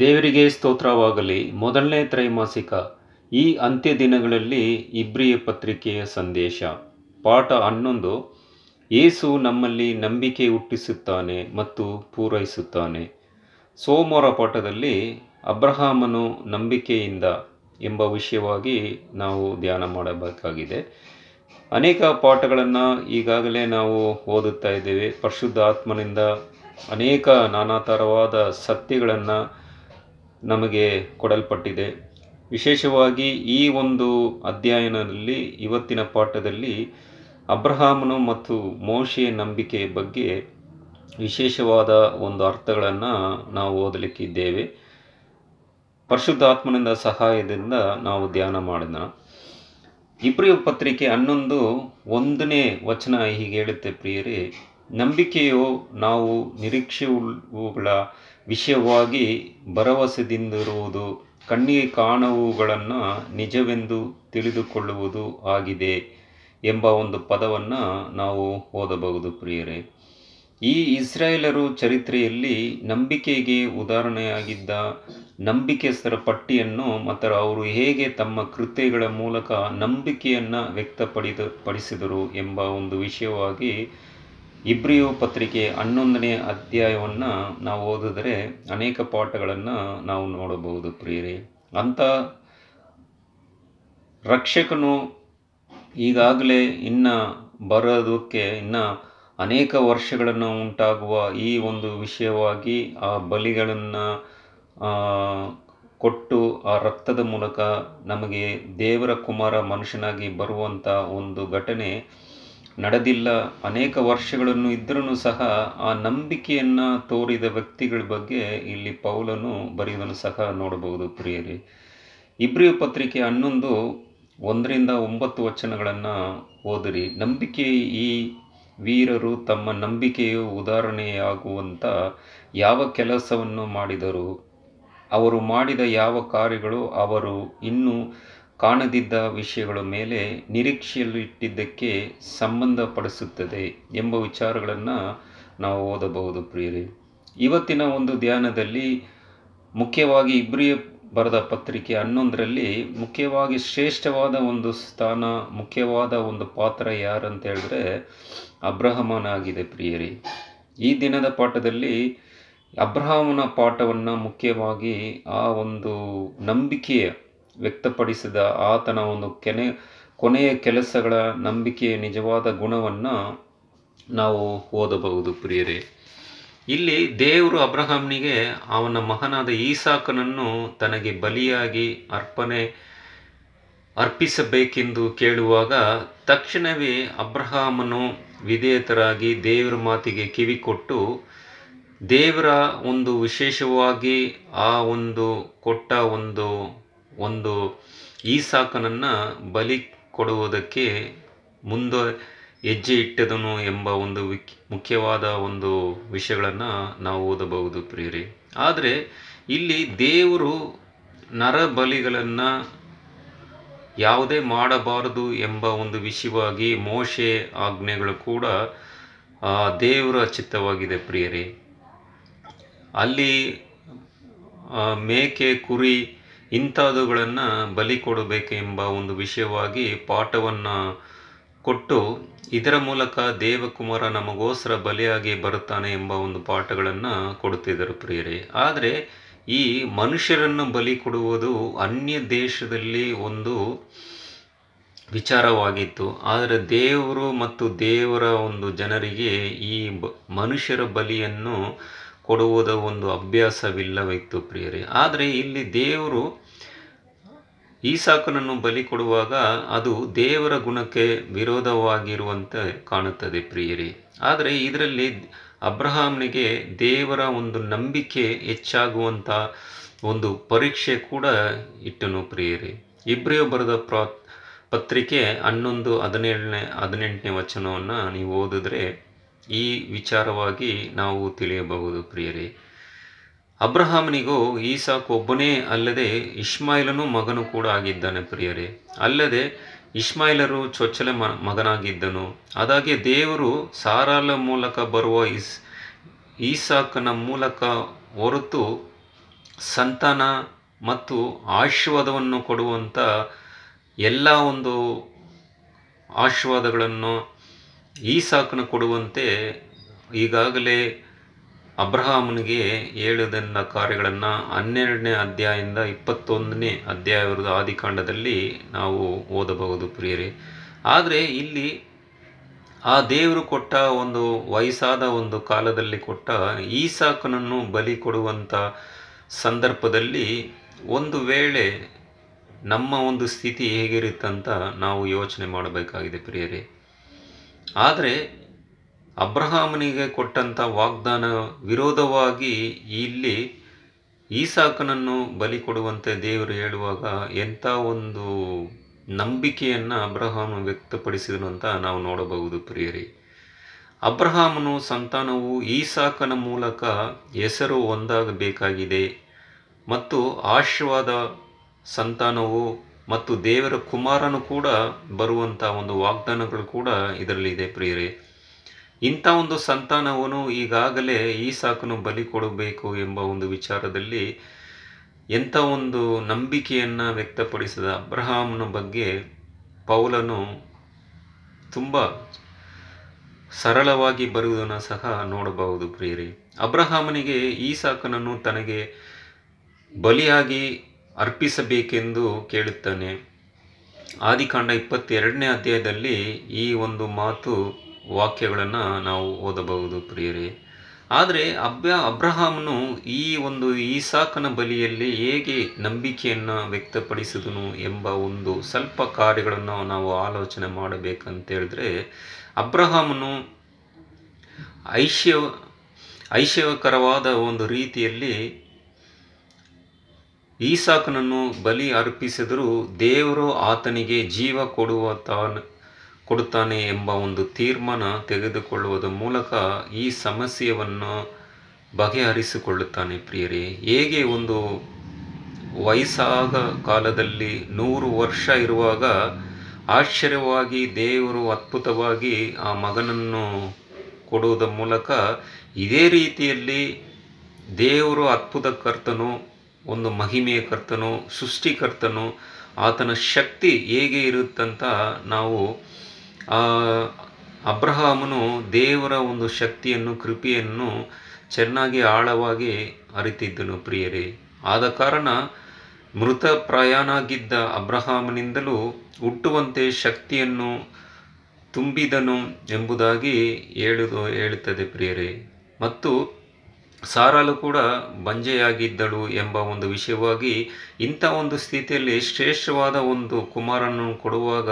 ದೇವರಿಗೆ ಸ್ತೋತ್ರವಾಗಲಿ. ಮೊದಲನೇ ತ್ರೈಮಾಸಿಕ, ಈ ಅಂತ್ಯ ದಿನಗಳಲ್ಲಿ ಇಬ್ರಿಯ ಪತ್ರಿಕೆಯ ಸಂದೇಶ. ಪಾಠ ಹನ್ನೊಂದು ಯೇಸು ನಮ್ಮಲ್ಲಿ ನಂಬಿಕೆ ಹುಟ್ಟಿಸುತ್ತಾನೆ ಮತ್ತು ಪೂರೈಸುತ್ತಾನೆ. ಸೋಮವಾರ ಪಾಠದಲ್ಲಿ ಅಬ್ರಹಾಮನು ನಂಬಿಕೆಯಿಂದ ಎಂಬ ವಿಷಯವಾಗಿ ನಾವು ಧ್ಯಾನ ಮಾಡಬೇಕಾಗಿದೆ. ಅನೇಕ ಪಾಠಗಳನ್ನು ಈಗಾಗಲೇ ನಾವು ಓದುತ್ತಾ ಇದ್ದೇವೆ. ಪರಿಶುದ್ಧ ಆತ್ಮನಿಂದ ಅನೇಕ ನಾನಾ ಥರವಾದ ಸತ್ಯಗಳನ್ನು ನಮಗೆ ಕೊಡಲ್ಪಟ್ಟಿದೆ. ವಿಶೇಷವಾಗಿ ಈ ಒಂದು ಅಧ್ಯಯನದಲ್ಲಿ, ಇವತ್ತಿನ ಪಾಠದಲ್ಲಿ ಅಬ್ರಹಾಮನು ಮತ್ತು ಮೋಶೆಯ ನಂಬಿಕೆ ಬಗ್ಗೆ ವಿಶೇಷವಾದ ಒಂದು ಅರ್ಥಗಳನ್ನು ನಾವು ಓದಲಿಕ್ಕಿದ್ದೇವೆ. ಪರಿಶುದ್ಧಾತ್ಮನಿಂದ ಸಹಾಯದಿಂದ ನಾವು ಧ್ಯಾನ ಮಾಡೋಣ ಇಬ್ರಿಯ ಪತ್ರಿಕೆ ಹನ್ನೊಂದು ಒಂದನೇ ವಚನ ಹೀಗೆ ಹೇಳುತ್ತೆ, ಪ್ರಿಯರೇ ನಂಬಿಕೆಯು ನಾವು ನಿರೀಕ್ಷೆಯುಗಳ ವಿಷಯವಾಗಿ ಭರವಸೆದಿಂದಿರುವುದು, ಕಣ್ಣಿಗೆ ಕಾಣುವುಗಳನ್ನು ನಿಜವೆಂದು ತಿಳಿದುಕೊಳ್ಳುವುದು ಆಗಿದೆ ಎಂಬ ಒಂದು ಪದವನ್ನು ನಾವು ಓದಬಹುದು ಪ್ರಿಯರೇ. ಈ ಇಸ್ರಾಯೇಲರು ಚರಿತ್ರೆಯಲ್ಲಿ ನಂಬಿಕೆಗೆ ಉದಾಹರಣೆಯಾಗಿದ್ದ ನಂಬಿಕೆಸ್ಥರ ಪಟ್ಟಿಯನ್ನು ಮತ್ತು ಅವರು ಹೇಗೆ ತಮ್ಮ ಕೃತ್ಯಗಳ ಮೂಲಕ ನಂಬಿಕೆಯನ್ನು ವ್ಯಕ್ತಪಡಿದ, ಪಡಿಸಿದರು ಎಂಬ ಒಂದು ವಿಷಯವಾಗಿ ಇಬ್ರಿಯು ಪತ್ರಿಕೆ ಹನ್ನೊಂದನೇ ಅಧ್ಯಾಯವನ್ನು ನಾವು ಓದಿದರೆ ಅನೇಕ ಪಾಠಗಳನ್ನು ನಾವು ನೋಡಬಹುದು ಪ್ರಿಯರೇ. ಅಂಥ ರಕ್ಷಕನು ಈಗಾಗಲೇ ಇನ್ನು ಬರೋದಕ್ಕೆ ಇನ್ನು ಅನೇಕ ವರ್ಷಗಳನ್ನು ಉಂಟಾಗುವ ಈ ಒಂದು ವಿಷಯವಾಗಿ ಆ ಬಲಿಗಳನ್ನು ಕೊಟ್ಟು ಆ ರಕ್ತದ ಮೂಲಕ ನಮಗೆ ದೇವರ ಕುಮಾರ ಮನುಷ್ಯನಾಗಿ ಬರುವಂಥ ಒಂದು ಘಟನೆ ನಡೆದಿಲ್ಲ. ಅನೇಕ ವರ್ಷಗಳನ್ನು ಇದ್ದರೂ ಸಹ ಆ ನಂಬಿಕೆಯನ್ನು ತೋರಿದ ವ್ಯಕ್ತಿಗಳ ಬಗ್ಗೆ ಇಲ್ಲಿ ಪೌಲನು ಬರೆಯುವುದನ್ನು ಸಹ ನೋಡಬಹುದು ಪ್ರಿಯರಿ. ಇಬ್ರಿಯ ಪತ್ರಿಕೆ ಹನ್ನೊಂದು, ಒಂದರಿಂದ ಒಂಬತ್ತು ವಚನಗಳನ್ನು ಓದಿರಿ. ನಂಬಿಕೆ ಈ ವೀರರು ತಮ್ಮ ನಂಬಿಕೆಯು ಉದಾಹರಣೆಯಾಗುವಂಥ ಯಾವ ಕೆಲಸವನ್ನು ಮಾಡಿದರು? ಅವರು ಮಾಡಿದ ಯಾವ ಕಾರ್ಯಗಳು? ಅವರು ಇನ್ನೂ ಕಾಣದಿದ್ದ ವಿಷಯಗಳ ಮೇಲೆ ನಿರೀಕ್ಷೆಯಲ್ಲಿಟ್ಟಿದ್ದಕ್ಕೆ ಸಂಬಂಧಪಡಿಸುತ್ತದೆ ಎಂಬ ವಿಚಾರಗಳನ್ನು ನಾವು ಓದಬಹುದು ಪ್ರಿಯರೇ. ಇವತ್ತಿನ ಒಂದು ಧ್ಯಾನದಲ್ಲಿ ಮುಖ್ಯವಾಗಿ ಇಬ್ರಿಯ ಬರೆದ ಪತ್ರಿಕೆ ಹನ್ನೊಂದರಲ್ಲಿ ಮುಖ್ಯವಾಗಿ ಶ್ರೇಷ್ಠವಾದ ಒಂದು ಸ್ಥಾನ, ಮುಖ್ಯವಾದ ಒಂದು ಪಾತ್ರ ಯಾರಂತ ಹೇಳಿದ್ರೆ ಅಬ್ರಹಮನಾಗಿದೆ ಪ್ರಿಯರಿ. ಈ ದಿನದ ಪಾಠದಲ್ಲಿ ಅಬ್ರಹಾಮನ ಪಾಠವನ್ನು ಮುಖ್ಯವಾಗಿ ಆ ಒಂದು ನಂಬಿಕೆಯ ವ್ಯಕ್ತಪಡಿಸಿದ ಆತನ ಒಂದು ಕೆನೆ, ಕೊನೆಯ ಕೆಲಸಗಳ ನಂಬಿಕೆಯ ನಿಜವಾದ ಗುಣವನ್ನು ನಾವು ಓದಬಹುದು ಪ್ರಿಯರೇ. ಇಲ್ಲಿ ದೇವರು ಅಬ್ರಹಾಮ್ನಿಗೆ ಅವನ ಮಹನಾದ ಈಸಾಕನನ್ನು ತನಗೆ ಬಲಿಯಾಗಿ ಅರ್ಪಣೆ ಅರ್ಪಿಸಬೇಕೆಂದು ಕೇಳುವಾಗ ತಕ್ಷಣವೇ ಅಬ್ರಹಾಮನು ವಿಧೇಯತರಾಗಿ ದೇವರ ಮಾತಿಗೆ ಕಿವಿಕೊಟ್ಟು, ದೇವರ ಒಂದು ವಿಶೇಷವಾಗಿ ಆ ಒಂದು ಕೊಟ್ಟ ಒಂದು ಒಂದು ಈಸಾಕನನ್ನು ಬಲಿ ಕೊಡುವುದಕ್ಕೆ ಮುಂದೆ ಹೆಜ್ಜೆ ಇಟ್ಟದನು ಎಂಬ ಒಂದು ಮುಖ್ಯವಾದ ಒಂದು ವಿಷಯಗಳನ್ನು ನಾವು ಓದಬಹುದು ಪ್ರಿಯರೇ. ಆದರೆ ಇಲ್ಲಿ ದೇವರು ನರಬಲಿಗಳನ್ನು ಯಾವುದೇ ಮಾಡಬಾರದು ಎಂಬ ಒಂದು ವಿಷಯವಾಗಿ ಮೋಶೆ ಆಜ್ಞೆಗಳು ಕೂಡ ದೇವರ ಚಿತ್ತವಾಗಿದೆ ಪ್ರಿಯರೇ. ಅಲ್ಲಿ ಮೇಕೆ, ಕುರಿ ಇಂಥವುಗಳನ್ನು ಬಲಿ ಕೊಡಬೇಕೆಂಬ ಒಂದು ವಿಷಯವಾಗಿ ಪಾಠವನ್ನು ಕೊಟ್ಟು ಇದರ ಮೂಲಕ ದೇವಕುಮಾರ ನಮಗೋಸ್ಕರ ಬಲಿಯಾಗಿ ಬರುತ್ತಾನೆ ಎಂಬ ಒಂದು ಪಾಠಗಳನ್ನು ಕೊಡುತ್ತಿದ್ದರು ಪ್ರಿಯರೇ. ಆದರೆ ಈ ಮನುಷ್ಯರನ್ನು ಬಲಿ ಕೊಡುವುದು ಅನ್ಯ ದೇಶದಲ್ಲಿ ಒಂದು ವಿಚಾರವಾಗಿತ್ತು. ಆದರೆ ದೇವರು ಮತ್ತು ದೇವರ ಒಂದು ಜನರಿಗೆ ಈ ಬ ಮನುಷ್ಯರ ಬಲಿಯನ್ನು ಕೊಡುವುದ ಒಂದು ಅಭ್ಯಾಸವಿಲ್ಲವಿತ್ತು ಪ್ರಿಯರೇ. ಆದರೆ ಇಲ್ಲಿ ದೇವರು ಈಸಾಕನನ್ನು ಬಲಿ ಕೊಡುವಾಗ ಅದು ದೇವರ ಗುಣಕ್ಕೆ ವಿರೋಧವಾಗಿರುವಂತೆ ಕಾಣುತ್ತದೆ ಪ್ರಿಯರಿ. ಆದರೆ ಇದರಲ್ಲಿ ಅಬ್ರಹಾಮ್ನಿಗೆ ದೇವರ ಒಂದು ನಂಬಿಕೆ ಹೆಚ್ಚಾಗುವಂಥ ಒಂದು ಪರೀಕ್ಷೆ ಕೂಡ ಇಟ್ಟನು ಪ್ರಿಯರಿ. ಇಬ್ರಿಯೋ ಬರೆದ ಪ್ರಾ ಪತ್ರಿಕೆ ಹನ್ನೊಂದು ಹದಿನೇಳನೇ ಹದಿನೆಂಟನೇ ವಚನವನ್ನು ನೀವು ಓದಿದ್ರೆ ಈ ವಿಚಾರವಾಗಿ ನಾವು ತಿಳಿಯಬಹುದು ಪ್ರಿಯರೇ. ಅಬ್ರಹಾಮನಿಗೂ ಈಸಾಕ್ ಒಬ್ಬನೇ ಅಲ್ಲದೆ ಇಸ್ಮಾಯಿಲನು ಮಗನು ಕೂಡ ಆಗಿದ್ದಾನೆ ಪ್ರಿಯರೇ. ಅಲ್ಲದೆ ಇಸ್ಮಾಯಿಲರು ಚೊಚ್ಚಲ ಮಗನಾಗಿದ್ದನು. ಅದಾಗೆ ದೇವರು ಸಾರಾಲ ಮೂಲಕ ಬರುವ ಇಸ್, ಈಸಾಕನ ಮೂಲಕ ಹೊರತು ಸಂತಾನ ಮತ್ತು ಆಶೀರ್ವಾದವನ್ನು ಕೊಡುವಂಥ ಎಲ್ಲ ಒಂದು ಆಶೀರ್ವಾದಗಳನ್ನು ಈಸಾಕನ ಕೊಡುವಂತೆ ಈಗಾಗಲೇ ಅಬ್ರಹಾಮನಿಗೆ ಹೇಳಿದಂಥ ಕಾರ್ಯಗಳನ್ನು ಹನ್ನೆರಡನೇ ಅಧ್ಯಾಯದಿಂದ ಇಪ್ಪತ್ತೊಂದನೇ ಅಧ್ಯಾಯದ ಆದಿಕಾಂಡದಲ್ಲಿ ನಾವು ಓದಬಹುದು ಪ್ರಿಯರೇ. ಆದರೆ ಇಲ್ಲಿ ಆ ದೇವರು ಕೊಟ್ಟ ಒಂದು ವಯಸ್ಸಾದ ಒಂದು ಕಾಲದಲ್ಲಿ ಕೊಟ್ಟ ಈಸಾಕನನ್ನು ಬಲಿ ಕೊಡುವಂಥ ಸಂದರ್ಭದಲ್ಲಿ ಒಂದು ವೇಳೆ ನಮ್ಮ ಒಂದು ಸ್ಥಿತಿ ಹೇಗಿರುತ್ತಂತ ನಾವು ಯೋಚನೆ ಮಾಡಬೇಕಾಗಿದೆ ಪ್ರಿಯರೇ. ಆದರೆ ಅಬ್ರಹಾಮನಿಗೆ ಕೊಟ್ಟಂಥ ವಾಗ್ದಾನ ವಿರೋಧವಾಗಿ ಇಲ್ಲಿ ಈಸಾಕನನ್ನು ಬಲಿ ಕೊಡುವಂತೆ ದೇವರು ಹೇಳುವಾಗ ಎಂಥ ಒಂದು ನಂಬಿಕೆಯನ್ನು ಅಬ್ರಹಾಮ ವ್ಯಕ್ತಪಡಿಸಿದನು ಅಂತ ನಾವು ನೋಡಬಹುದು ಪ್ರಿಯರಿ. ಅಬ್ರಹಾಮನು ಸಂತಾನವು ಈಸಾಕನ ಮೂಲಕ ಹೆಸರು ಒಂದಾಗಬೇಕಾಗಿದೆ ಮತ್ತು ಆಶೀರ್ವಾದ ಸಂತಾನವು ಮತ್ತು ದೇವರ ಕುಮಾರನು ಕೂಡ ಬರುವಂಥ ಒಂದು ವಾಗ್ದಾನಗಳು ಕೂಡ ಇದರಲ್ಲಿದೆ ಪ್ರಿಯರೇ. ಇಂಥ ಒಂದು ಸಂತಾನವನ್ನು ಈಗಾಗಲೇ ಈಸಾಕನು ಬಲಿ ಕೊಡಬೇಕು ಎಂಬ ಒಂದು ವಿಚಾರದಲ್ಲಿ ಎಂಥ ಒಂದು ನಂಬಿಕೆಯನ್ನು ವ್ಯಕ್ತಪಡಿಸಿದ ಅಬ್ರಹಾಮ್ನ ಬಗ್ಗೆ ಪೌಲನು ತುಂಬ ಸರಳವಾಗಿ ಬರುವುದನ್ನು ಸಹ ನೋಡಬಹುದು ಪ್ರಿಯರಿ. ಅಬ್ರಹಾಮನಿಗೆ ಈಸಾಕನನ್ನು ತನಗೆ ಬಲಿಯಾಗಿ ಅರ್ಪಿಸಬೇಕೆಂದು ಕೇಳುತ್ತಾನೆ. ಆದಿಕಾಂಡ ಇಪ್ಪತ್ತೆರಡನೇ ಅಧ್ಯಾಯದಲ್ಲಿ ಈ ಒಂದು ಮಾತು ವಾಕ್ಯಗಳನ್ನು ನಾವು ಓದಬಹುದು ಪ್ರಿಯರೇ. ಆದರೆ ಅಬ್ಯ ಅಬ್ರಹಾಮನು ಈ ಒಂದು ಈಸಾಕನ ಬಲಿಯಲ್ಲಿ ಹೇಗೆ ನಂಬಿಕೆಯನ್ನು ವ್ಯಕ್ತಪಡಿಸಿದನು ಎಂಬ ಒಂದು ಸ್ವಲ್ಪ ಕಾರ್ಯಗಳನ್ನು ನಾವು ಆಲೋಚನೆ ಮಾಡಬೇಕಂತೇಳಿದ್ರೆ ಅಬ್ರಹಾಮನು ಐಶ್ಯ ಐಶವಕರವಾದ ಒಂದು ರೀತಿಯಲ್ಲಿ ಈಸಾಕನನ್ನು ಬಲಿ ಅರ್ಪಿಸಿದರೂ ದೇವರು ಆತನಿಗೆ ಜೀವ ಕೊಡುವ ತಾನು ಕೊಡುತ್ತಾನೆ ಎಂಬ ಒಂದು ತೀರ್ಮಾನ ತೆಗೆದುಕೊಳ್ಳುವುದರ ಮೂಲಕ ಈ ಸಮಸ್ಯೆಯನ್ನು ಬಗೆಹರಿಸಿಕೊಳ್ಳುತ್ತಾನೆ ಪ್ರಿಯರೇ. ಹೇಗೆ ಒಂದು ವಯಸ್ಸಾದ ಕಾಲದಲ್ಲಿ ನೂರು ವರ್ಷ ಇರುವಾಗ ಆಶ್ಚರ್ಯವಾಗಿ ದೇವರು ಅದ್ಭುತವಾಗಿ ಆ ಮಗನನ್ನು ಕೊಡುವುದರ ಮೂಲಕ ಇದೇ ರೀತಿಯಲ್ಲಿ ದೇವರು ಅದ್ಭುತ ಕರ್ತನು, ಒಂದು ಮಹಿಮೆಯ ಕರ್ತನು, ಸೃಷ್ಟಿಕರ್ತನು, ಆತನ ಶಕ್ತಿ ಹೇಗೆ ಇರುತ್ತಂತ ನಾವು ಅಬ್ರಹಾಮನು ದೇವರ ಒಂದು ಶಕ್ತಿಯನ್ನು, ಕೃಪೆಯನ್ನು ಚೆನ್ನಾಗಿ ಆಳವಾಗಿ ಅರಿತಿದ್ದನು ಪ್ರಿಯರೇ. ಆದ ಕಾರಣ ಮೃತ ಪ್ರಯಾಣಾಗಿದ್ದ ಅಬ್ರಹಾಮನಿಂದಲೂ ಹುಟ್ಟುವಂತೆ ಶಕ್ತಿಯನ್ನು ತುಂಬಿದನು ಎಂಬುದಾಗಿ ಹೇಳುದು, ಹೇಳುತ್ತದೆ ಪ್ರಿಯರೇ. ಮತ್ತು ಸಾರಾಲು ಕೂಡ ಬಂಜೆಯಾಗಿದ್ದಳು ಎಂಬ ಒಂದು ವಿಷಯವಾಗಿ ಇಂಥ ಒಂದು ಸ್ಥಿತಿಯಲ್ಲಿ ಶ್ರೇಷ್ಠವಾದ ಒಂದು ಕುಮಾರನನ್ನು ಕೊಡುವಾಗ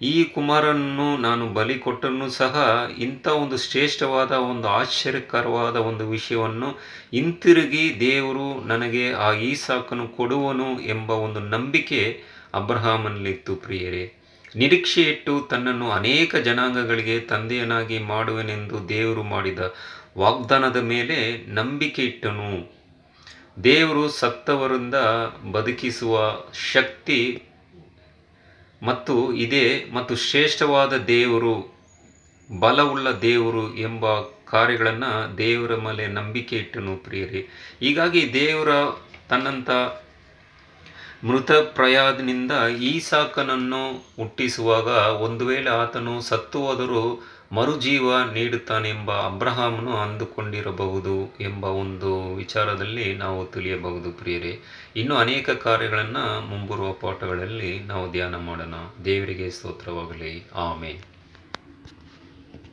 ಈ ಕುಮಾರನನ್ನು ನಾನು ಬಲಿ ಕೊಟ್ಟರೂ ಸಹ ಇಂಥ ಒಂದು ಶ್ರೇಷ್ಠವಾದ ಒಂದು ಆಶ್ಚರ್ಯಕರವಾದ ಒಂದು ವಿಷಯವನ್ನು ಹಿಂತಿರುಗಿ ದೇವರು ನನಗೆ ಆ ಈಸಾಕನು ಕೊಡುವನು ಎಂಬ ಒಂದು ನಂಬಿಕೆ ಅಬ್ರಹಾಮನಲ್ಲಿತ್ತು ಪ್ರಿಯರೇ. ನಿರೀಕ್ಷೆ ಇಟ್ಟು ತನ್ನನ್ನು ಅನೇಕ ಜನಾಂಗಗಳಿಗೆ ತಂದೆಯನಾಗಿ ಮಾಡುವೆನೆಂದು ದೇವರು ಮಾಡಿದ ವಾಗ್ದಾನದ ಮೇಲೆ ನಂಬಿಕೆ ಇಟ್ಟನು. ದೇವರು ಸತ್ತವರಿಂದ ಬದುಕಿಸುವ ಶಕ್ತಿ ಮತ್ತು ಇದೇ ಮತ್ತು ಶ್ರೇಷ್ಠವಾದ ದೇವರು, ಬಲವುಳ್ಳ ದೇವರು ಎಂಬ ಕಾರ್ಯಗಳನ್ನು ದೇವರ ಮೇಲೆ ನಂಬಿಕೆ ಇಟ್ಟನು ಪ್ರಿಯರೇ. ಹೀಗಾಗಿ ದೇವರ ತನ್ನಂಥ ಮೃತ ಈ ಈಸಾಕನನ್ನು ಹುಟ್ಟಿಸುವಾಗ ಒಂದು ವೇಳೆ ಆತನು ಸತ್ತು ಹೋದರೂ ಮರುಜೀವ ನೀಡುತ್ತಾನೆಂಬ ಅಬ್ರಹಾಮನು ಅಂದುಕೊಂಡಿರಬಹುದು ಎಂಬ ಒಂದು ವಿಚಾರದಲ್ಲಿ ನಾವು ತಿಳಿಯಬಹುದು ಪ್ರಿಯರೇ. ಇನ್ನು ಅನೇಕ ಕಾರ್ಯಗಳನ್ನು ಮುಂಬರುವ ಪಾಠಗಳಲ್ಲಿ ನಾವು ಧ್ಯಾನ ಮಾಡೋಣ. ದೇವರಿಗೆ ಸ್ತೋತ್ರವಾಗಲಿ. ಆಮೇಲೆ